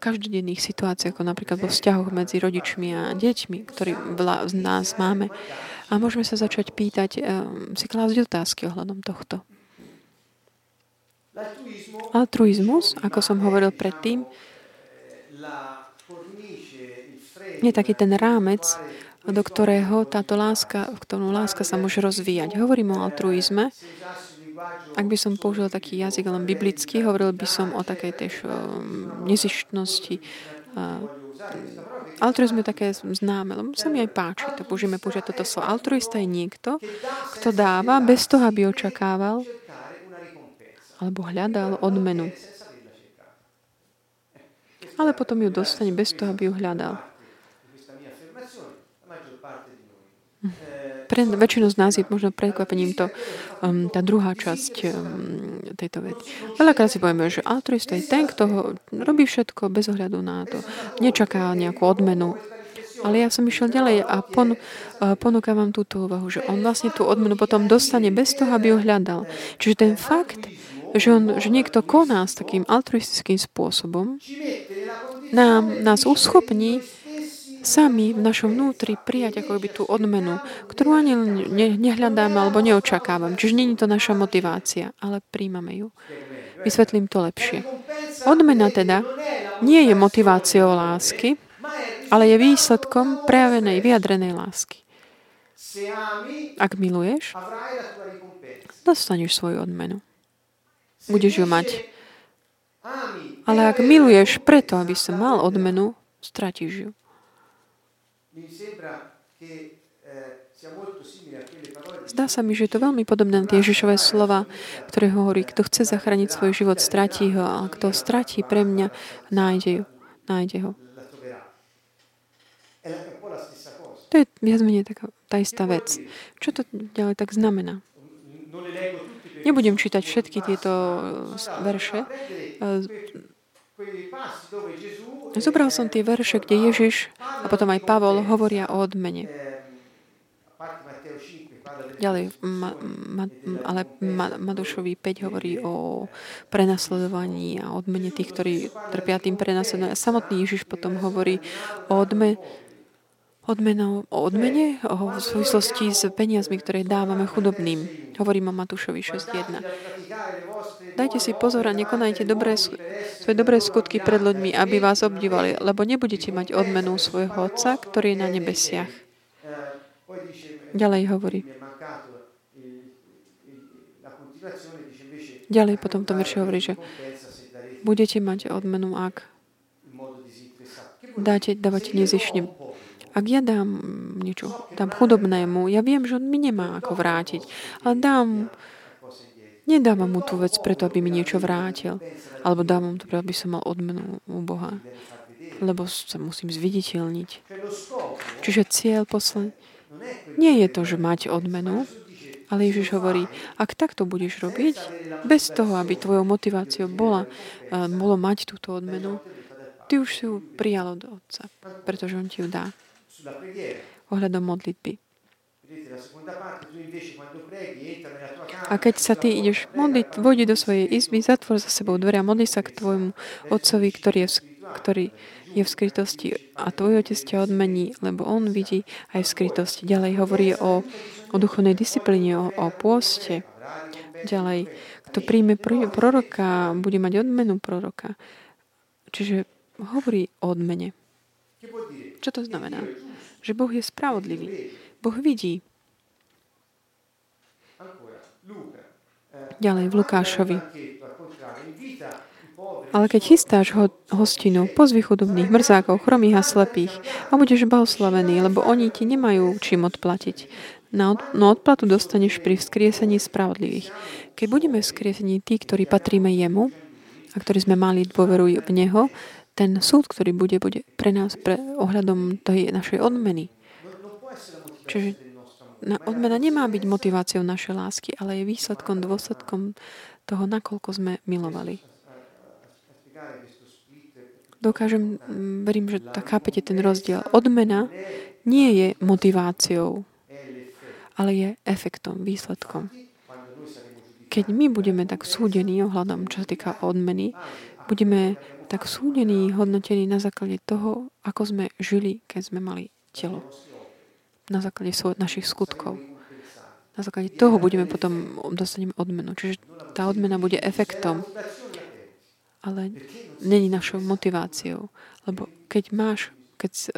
každodenných situáciách, ako napríklad vo vzťahoch medzi rodičmi a deťmi, ktorí z nás máme. A môžeme sa začať pýtať, um, si klásť otázky ohľadom tohto. Altruizmus, ako som hovoril predtým, je taký ten rámec, do ktorého táto láska, v ktorom láska sa môže rozvíjať. Hovorím o altruizme, ak by som použil taký jazyk len biblický, hovoril by som o takej tej nezištnosti. Altruizm je také známe, lebo sa mi aj páči, to použijeme použiť toto slovo. Altruista je niekto, kto dáva bez toho, aby očakával alebo hľadal odmenu. Ale potom ju dostane bez toho, aby ju hľadal. Pre väčšinu z nás je možno prekvapením to, um, tá druhá časť um, tejto vety. Veľakrát si povieme, že altruista je ten, kto ho robí všetko bez ohľadu na to. Nečaká nejakú odmenu. Ale ja som išiel ďalej a pon, uh, ponúkam vám túto úvahu, že on vlastne tú odmenu potom dostane bez toho, aby ju hľadal. Čiže ten fakt, že, on, že niekto koná s takým altruistickým spôsobom, nám, nás uschopní sami v našom vnútri prijať ako by tú odmenu, ktorú ani ne, nehľadáme alebo neočakávame. Čiže je to naša motivácia, ale príjmame ju. Vysvetlím to lepšie. Odmena teda nie je motiváciou lásky, ale je výsledkom prejavenej, vyjadrenej lásky. Ak miluješ, dostaneš svoju odmenu. Budeš ju mať. Ale ak miluješ preto, aby som mal odmenu, stratíš ju. Zdá sa mi, že je to veľmi podobné na tie Ježišové slova, ktoré hovorí, kto chce zachrániť svoj život, stratí ho, a kto stratí pre mňa, nájde, ho, nájde ho. To je viac menej taká, tá istá vec. Čo to ďalej tak znamená? Nebudem čítať všetky tieto verše. Zobral som tie verše, kde Ježiš a potom aj Pavol hovoria o odmene. Ďalej, ma, ma, ale ma, Madušovi 5 hovorí o prenasledovaní a odmene tých, ktorí trpia tým prenasledovaním. Samotný Ježiš potom hovorí o odmene odmenou, o odmene, o súvislosti s peniazmi, ktoré dávame chudobným. Hovorím o Matúšovi 6.1. Dajte si pozor a nekonajte dobré, svoje dobré skutky pred ľuďmi, aby vás obdivali, lebo nebudete mať odmenu svojho Otca, ktorý je na nebesiach. Ďalej hovorí. Ďalej potom to verši hovorí, že budete mať odmenu, ak dáte, dávate nezišne. Ak ja dám niečo, dám chudobnému, ja viem, že on mi nemá ako vrátiť, ale dám, nedávam mu tú vec preto, aby mi niečo vrátil, alebo dávam to preto, aby som mal odmenu u Boha, lebo sa musím zviditeľniť. Čiže cieľ posledný nie je to, že mať odmenu, ale Ježiš hovorí, ak takto budeš robiť, bez toho, aby tvojou motiváciou bola, eh, bolo mať túto odmenu, ty už si ju prijal od Otca, pretože On ti ju dá ohľadom modlitby. A keď sa ty ideš modliť, vojdi do svojej izby, zatvor za sebou dvere a modli sa k tvojmu otcovi, ktorý je, v, ktorý je v skrytosti a tvoj otec ťa odmení, lebo on vidí aj v skrytosti. Ďalej hovorí o, o duchovnej disciplíne, o, o pôste. Ďalej, kto príjme proroka, bude mať odmenu proroka. Čiže hovorí o odmene. Čo to znamená? Že Boh je spravodlivý. Boh vidí. Ďalej v Lukášovi. Ale keď chystáš ho, hostinu, pozvi chudobných, mrzákov, chromých a slepých a budeš blahoslavený, lebo oni ti nemajú čím odplatiť. Na od, no odplatu dostaneš pri vzkriesení spravodlivých. Keď budeme vzkriesení tí, ktorí patríme jemu a ktorí sme mali dôveru v Neho, ten súd, ktorý bude, bude pre nás pre ohľadom tej našej odmeny. Čiže na, odmena nemá byť motiváciou našej lásky, ale je výsledkom, dôsledkom toho, nakoľko sme milovali. Dokážem, verím, že tak chápete ten rozdiel. Odmena nie je motiváciou, ale je efektom, výsledkom. Keď my budeme tak súdení ohľadom, čo sa týka odmeny, budeme tak súdení, hodnotení na základe toho, ako sme žili, keď sme mali telo. Na základe našich skutkov. Na základe toho budeme potom, dostaneme odmenu. Čiže tá odmena bude efektom, ale není našou motiváciou. Lebo keď máš, keď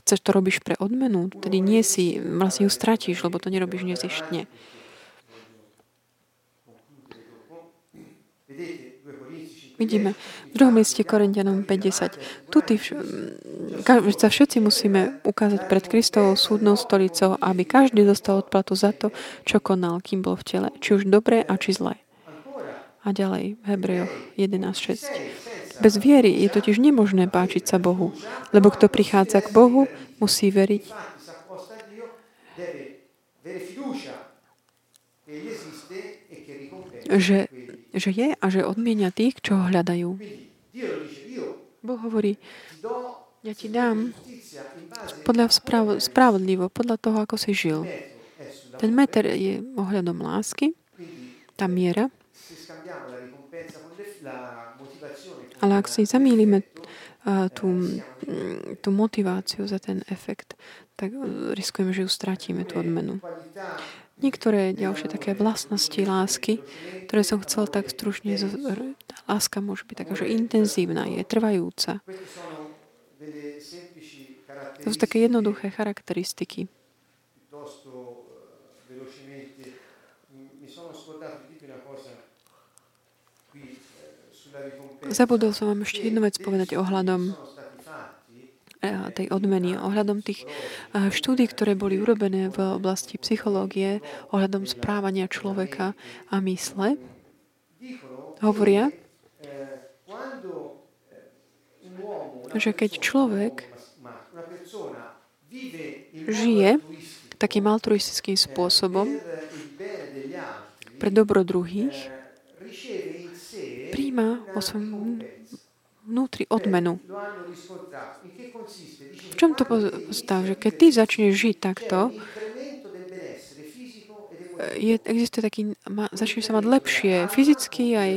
chceš to robíš pre odmenu, tedy nie si, vlastne ju stratíš, lebo to nerobíš nezištne. Vidíme v druhom liste Korintianom 50. Tu sa všetci musíme ukázať pred Kristovou súdnou stolicou, aby každý dostal odplatu za to, čo konal, kým bol v tele. Či už dobré a či zlé. A ďalej v Hebrejoch 11.6. Bez viery je totiž nemožné páčiť sa Bohu, lebo kto prichádza k Bohu, musí veriť, že že je a že odmienia tých, čo ho hľadajú. Boh hovorí, ja ti dám podľa spravo, spravodlivo, podľa toho, ako si žil. Ten meter je ohľadom lásky, tá miera. Ale ak si zamýlime tú, tú motiváciu za ten efekt, tak riskujeme, že ju stratíme, tú odmenu. Niektoré ďalšie také vlastnosti lásky, ktoré som chcel tak stručne... Láska môže byť taká, že intenzívna, je trvajúca. To sú také jednoduché charakteristiky. Zabudol som vám ešte jednu vec povedať ohľadom tej odmeny. Ohľadom tých štúdí, ktoré boli urobené v oblasti psychológie, ohľadom správania človeka a mysle, hovoria, že keď človek žije takým altruistickým spôsobom pre dobro druhých, príjma vo svojom vnútri odmenu. V čom to postav? Že keď ty začneš žiť takto, je, existuje taký, ma, začneš sa mať lepšie fyzicky aj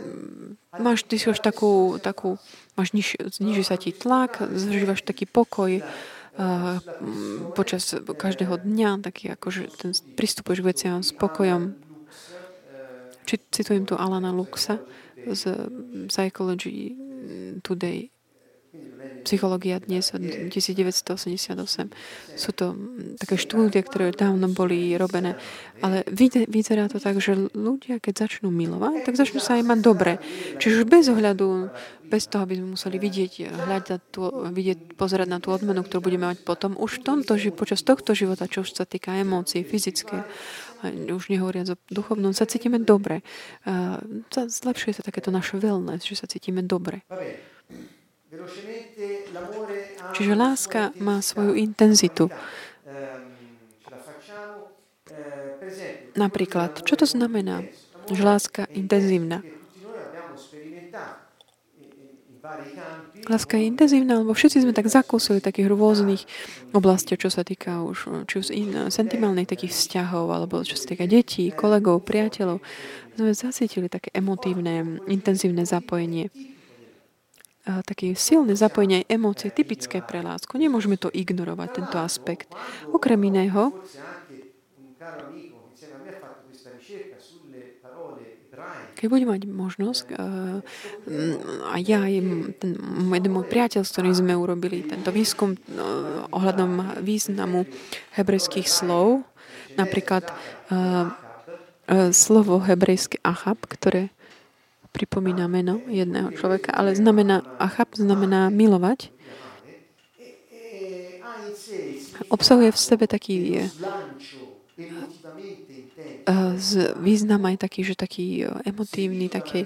mm, máš, ty si už takú, takú máš niž, zniží sa ti tlak, zažívaš taký pokoj uh, počas každého dňa, taký akože ten, pristupuješ k veciam s pokojom. Či, citujem tu Alana Luxa z Psychology Today Psychológia dnes od 1988. Sú to také štúdie, ktoré dávno boli robené. Ale vyzerá to tak, že ľudia, keď začnú milovať, tak začnú sa aj mať dobre. Čiže už bez ohľadu, bez toho, aby sme museli vidieť, hľadať tú, vidieť, pozerať na tú odmenu, ktorú budeme mať potom, už v tomto, počas tohto života, čo už sa týka emócií, fyzické, už nehovoriac o duchovnom, sa cítime dobre. Zlepšuje sa takéto naše wellness, že sa cítime dobre. Čiže láska má svoju intenzitu. Napríklad, čo to znamená, že láska intenzívna? Láska je intenzívna, lebo všetci sme tak zakúsili takých rôznych oblastiach, čo sa týka už či už in, sentimentálnych takých vzťahov, alebo čo sa týka detí, kolegov, priateľov. Sme zacítili také emotívne, intenzívne zapojenie také silné zapojenie aj emócie typické pre lásku. Nemôžeme to ignorovať, tento aspekt. Okrem iného, keď budem mať možnosť, a ja aj ten, jeden môj priateľ, s ktorým sme urobili tento výskum ohľadom významu hebrejských slov, napríklad slovo hebrejské achab, ktoré pripomína meno jedného človeka, ale znamená, achab znamená milovať. Obsahuje v sebe taký eh, z význam aj taký, že taký eh, emotívny, taký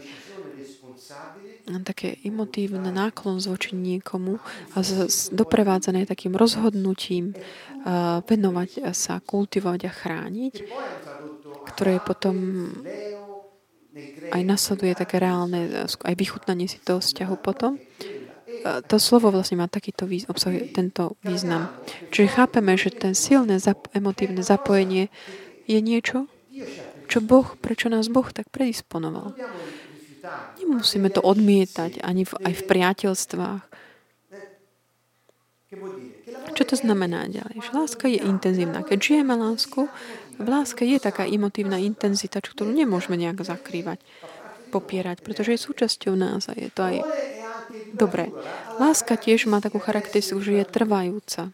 také emotívne náklon zvoči niekomu a z, z, doprevádzané takým rozhodnutím uh, venovať sa, kultivovať a chrániť, ktoré potom aj nasleduje také reálne, aj vychutnanie si toho vzťahu potom. To slovo vlastne má takýto výz, obsahuje tento význam. Čiže chápeme, že ten silné zap, emotívne zapojenie je niečo, čo Boh, prečo nás Boh tak predisponoval. Nemusíme to odmietať ani v, aj v priateľstvách. Čo to znamená ďalej? Že láska je intenzívna. Keď žijeme lásku, v láske je taká emotívna intenzita, ktorú nemôžeme nejak zakrývať, popierať, pretože je súčasťou nás a je to aj dobre. Láska tiež má takú charakteristiku, že je trvajúca.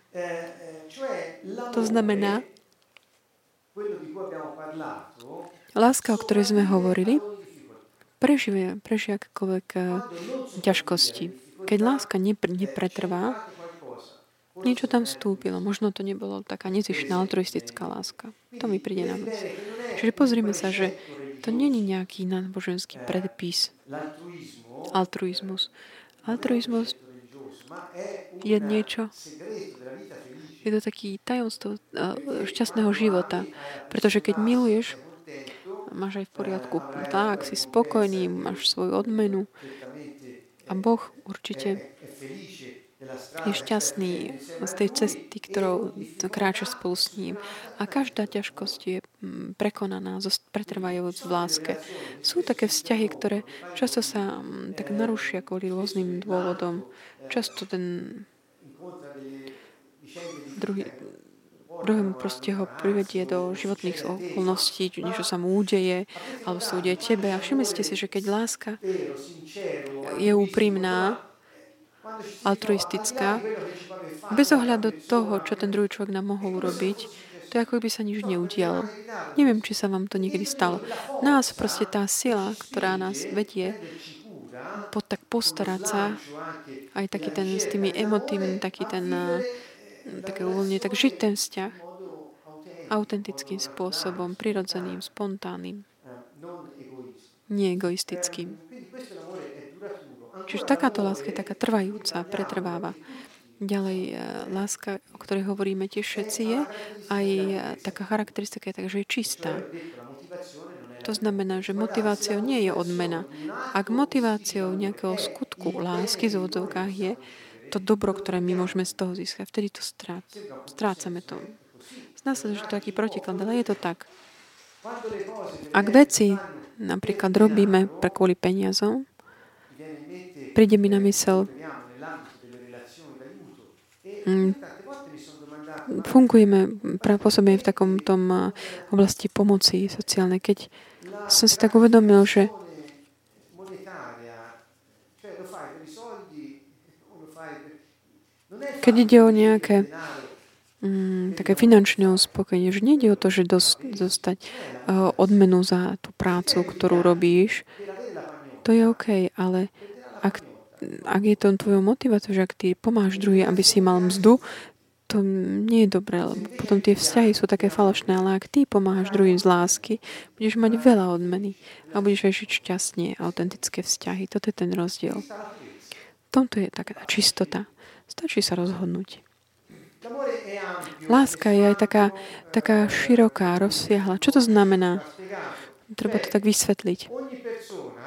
To znamená, láska, o ktorej sme hovorili, prežije, prežije akékoľvek eh, ťažkosti. Keď láska nepretrvá, Niečo tam vstúpilo. Možno to nebolo taká nezišná altruistická láska. To mi príde na mysl. Čiže pozrime sa, že to není nejaký náboženský predpis. Altruizmus. Altruizmus je niečo, je to taký tajomstvo šťastného života. Pretože keď miluješ, máš aj v poriadku tak, si spokojný, máš svoju odmenu a Boh určite je šťastný z tej cesty, ktorou kráča spolu s ním. A každá ťažkosť je mm, prekonaná, pretrvajúc v láske. Sú také vzťahy, ktoré často sa mm, tak narušia kvôli rôznym dôvodom. Často ten druhý, druhému proste ho privedie do životných okolností, niečo sa mu udeje, alebo sa udeje tebe. A všimli ste si, že keď láska je úprimná, altruistická, bez ohľadu toho, čo ten druhý človek nám mohol urobiť, to je ako by sa nič neudialo. Neviem, či sa vám to niekedy stalo. Nás proste tá sila, ktorá nás vedie po, tak postarať sa, aj taký ten s tými emotívnym, taký ten také uvoľnenie, tak žiť ten vzťah autentickým spôsobom, prirodzeným, spontánnym, nie egoistickým. Čiže takáto láska je taká trvajúca, pretrváva. Ďalej, e, láska, o ktorej hovoríme tiež všetci, je aj e, taká charakteristika, je tak, že je čistá. To znamená, že motiváciou nie je odmena. Ak motiváciou nejakého skutku lásky v zvodzovkách je to dobro, ktoré my môžeme z toho získať, vtedy to strát, strácame to. Zdá sa, že to je taký protiklad, ale je to tak. Ak veci napríklad robíme pre kvôli peniazom, príde mi na mysel, mm, fungujeme, pôsobíme v takom tom oblasti pomoci sociálnej. Keď som si tak uvedomil, že keď ide o nejaké mm, také finančné uspokojenie, že nejde o to, že dos, dostať uh, odmenu za tú prácu, ktorú robíš, to je OK, ale ak, ak je to tvojou motiváciou, že ak ty pomáš druhý, aby si mal mzdu, to nie je dobré, lebo potom tie vzťahy sú také falošné, ale ak ty pomáhaš druhým z lásky, budeš mať veľa odmeny a budeš aj žiť šťastne, autentické vzťahy. Toto je ten rozdiel. V tomto je taká čistota. Stačí sa rozhodnúť. Láska je aj taká, taká široká, rozsiahla. Čo to znamená? Treba to tak vysvetliť.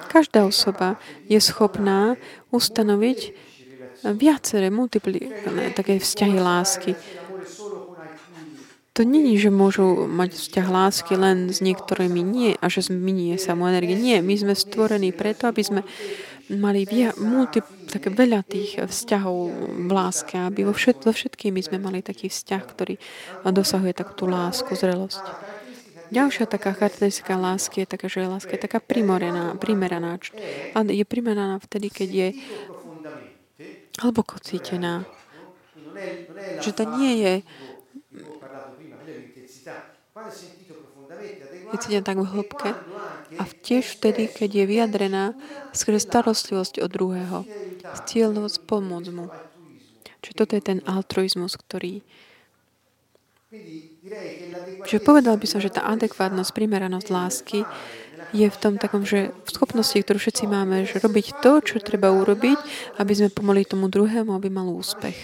Každá osoba je schopná ustanoviť viaceré, multiplikované také vzťahy lásky. To není, že môžu mať vzťah lásky len s niektorými nie a že zminie sa mu energie. Nie, my sme stvorení preto, aby sme mali via, multi, také veľa tých vzťahov v láske, aby vo všet, so všetkými sme mali taký vzťah, ktorý dosahuje takú tú lásku, zrelosť. Ďalšia taká charakteristika lásky je taká, že láska je taká primeraná, primeraná. A je primeraná vtedy, keď je hlboko cítená. Že to nie je je cítená tak v hĺbke a tiež vtedy, keď je vyjadrená skrze starostlivosť o druhého, s cieľom pomôcť mu. Čiže toto je ten altruizmus, ktorý Čiže povedal by som, že tá adekvátnosť, primeranosť lásky je v tom takom, že v schopnosti, ktorú všetci máme, že robiť to, čo treba urobiť, aby sme pomohli tomu druhému, aby mal úspech.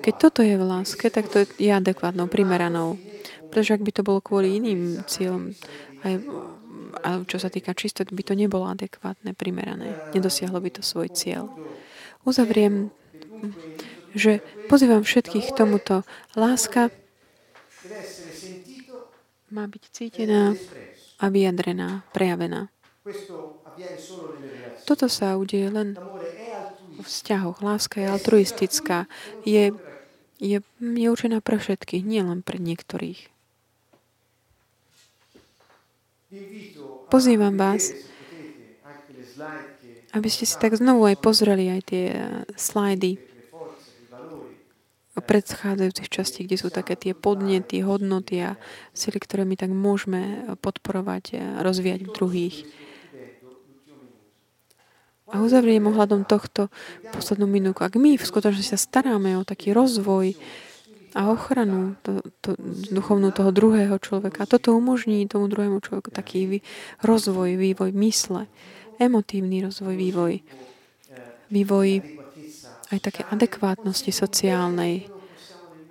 Keď toto je v láske, tak to je adekvátnou, primeranou. Pretože ak by to bolo kvôli iným cieľom, aj, a čo sa týka čistot, by to nebolo adekvátne, primerané. Nedosiahlo by to svoj cieľ. Uzavriem, že pozývam všetkých k tomuto. Láska má byť cítená a vyjadrená, prejavená. Toto sa udeje len v vzťahoch. Láska je altruistická. Je, je, je určená pre všetkých, nie len pre niektorých. Pozývam vás, aby ste si tak znovu aj pozreli aj tie eh, slajdy predchádzajúcich častí, kde sú také tie podnety, hodnoty a sily, ktoré my tak môžeme podporovať a rozvíjať v druhých. A uzavriem ohľadom tohto poslednú minúku. Ak my v skutočnosti sa staráme o taký rozvoj a ochranu to, to, duchovnú toho druhého človeka, a toto umožní tomu druhému človeku taký rozvoj, vývoj mysle, emotívny rozvoj, vývoj, vývoj aj také adekvátnosti sociálnej.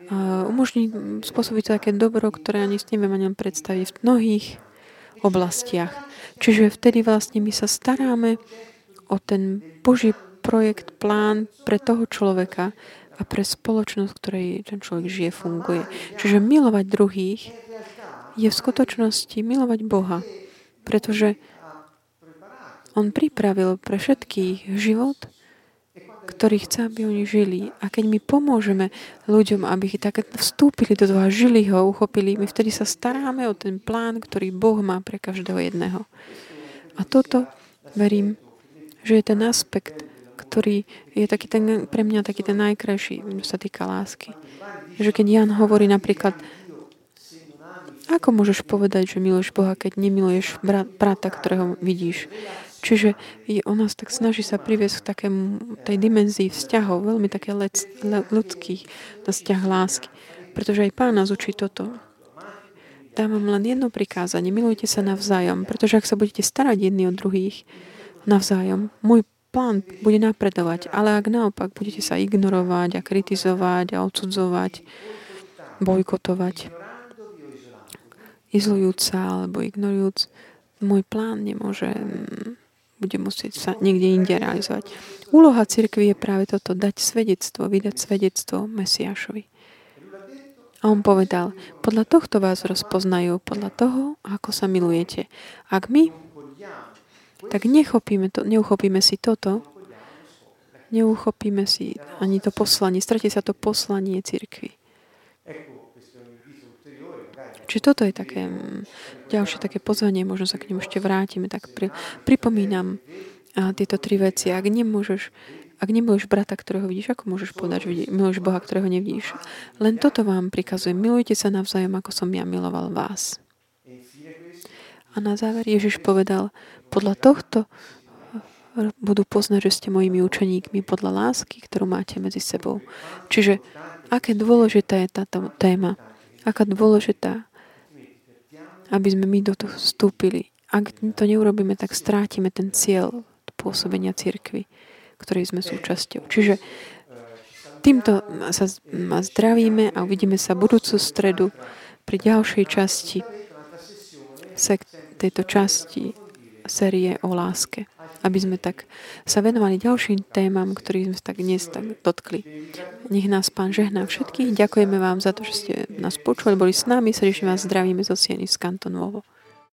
A umožní spôsobiť také dobro, ktoré ani si neviem ani predstaviť v mnohých oblastiach. Čiže vtedy vlastne my sa staráme o ten Boží projekt, plán pre toho človeka a pre spoločnosť, ktorej ten človek žije, funguje. Čiže milovať druhých je v skutočnosti milovať Boha, pretože On pripravil pre všetkých život, ktorý chce, aby oni žili. A keď my pomôžeme ľuďom, aby tak vstúpili do toho a žili ho, uchopili, my vtedy sa staráme o ten plán, ktorý Boh má pre každého jedného. A toto, verím, že je ten aspekt, ktorý je taký ten, pre mňa taký ten najkrajší, čo sa týka lásky. Že keď Jan hovorí napríklad, ako môžeš povedať, že miluješ Boha, keď nemiluješ brata, ktorého vidíš? Čiže on nás tak snaží sa priviesť k takému tej dimenzii vzťahov, veľmi také lec, le, ľudských, to vzťah lásky. Pretože aj pán nás učí toto. Dávam len jedno prikázanie. Milujte sa navzájom, pretože ak sa budete starať jedni od druhých navzájom, môj plán bude napredovať. Ale ak naopak budete sa ignorovať a kritizovať a odsudzovať, bojkotovať, izolujúc sa alebo ignorujúc, môj plán nemôže, mm, bude musieť sa niekde inde realizovať. Úloha cirkvi je práve toto, dať svedectvo, vydať svedectvo Mesiášovi. A on povedal, podľa tohto vás rozpoznajú, podľa toho, ako sa milujete. Ak my, tak nechopíme to, neuchopíme si toto, neuchopíme si ani to poslanie, stratí sa to poslanie cirkvi. Čiže toto je také mm, ďalšie také pozvanie, možno sa k nemu ešte vrátime, tak pri, pripomínam a tieto tri veci. Ak nemôžeš, ak nemiluješ brata, ktorého vidíš, ako môžeš povedať, že miluješ Boha, ktorého nevidíš? Len toto vám prikazujem. Milujte sa navzájom, ako som ja miloval vás. A na záver Ježiš povedal, podľa tohto budú poznať, že ste mojimi učeníkmi podľa lásky, ktorú máte medzi sebou. Čiže aké dôležitá je táto téma, aká dôležitá aby sme my do toho vstúpili. Ak to neurobíme, tak strátime ten cieľ pôsobenia cirkvy, ktorej sme súčasťou. Čiže týmto sa zdravíme a uvidíme sa budúcu stredu pri ďalšej časti tejto časti série o láske. Aby sme tak sa venovali ďalším témam, ktorých sme tak dnes tak dotkli. Nech nás Pán žehná všetkých. Ďakujeme vám za to, že ste nás počuli, boli s nami. Srdečne vás zdravíme zo Sieny z Kantonovo.